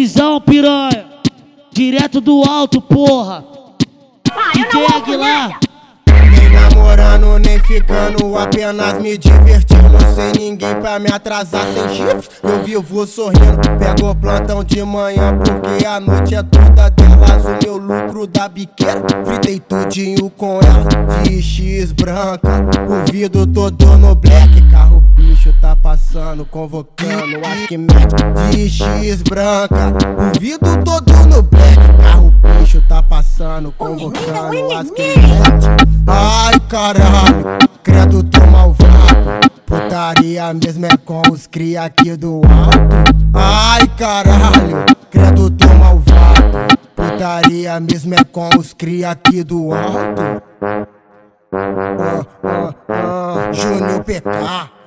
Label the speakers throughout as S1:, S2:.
S1: Visão piranha, direto do alto, porra. DJ Aguilar.
S2: Nem namorando, nem ficando, apenas me divertindo. Sem ninguém pra me atrasar, sem chifre. Eu vivo sorrindo. Pego plantão de manhã, porque a noite é toda delas. O meu lucro da biqueira. Fritei tudinho com ela, de X branca. O vidro todo no black, carro passando, convocando as que mete de X branca. O vidro todo no black, carro bicho tá passando, convocando as que mete. Ai caralho, credo tô malvado. Putaria mesmo é com os cria aqui do alto. Ai caralho, credo tô malvado. Putaria mesmo é com os cria aqui do alto. Ah, ah, ah, Júnior PK.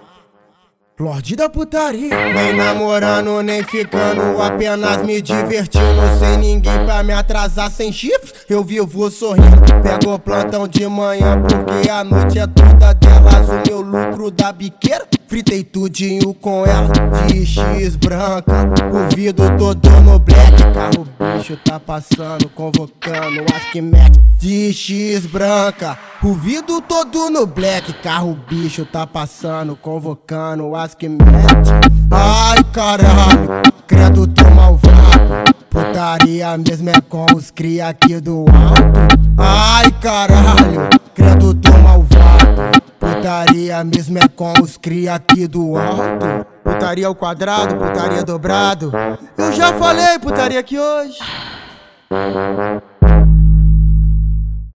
S2: Lorde da putaria. Nem namorando, nem ficando, apenas me divertindo. Sem ninguém pra me atrasar, sem chifre. Eu vivo sorrindo. Pego plantão de manhã, porque a noite é toda delas. O meu lucro da biqueira. Fritei tudinho com ela, de X branca. O vidro todo no black. Carro bicho tá passando, convocando as que mete. De X branca. O vidro todo no black. Carro bicho tá passando, convocando as que mete. Ai caralho, credo tô malvado. Putaria mesmo é com os cria aqui do alto. Ai caralho, credo tô malvado. Putaria mesmo é com os cria aqui do alto. Putaria ao quadrado, putaria dobrado. Eu já falei putaria aqui hoje.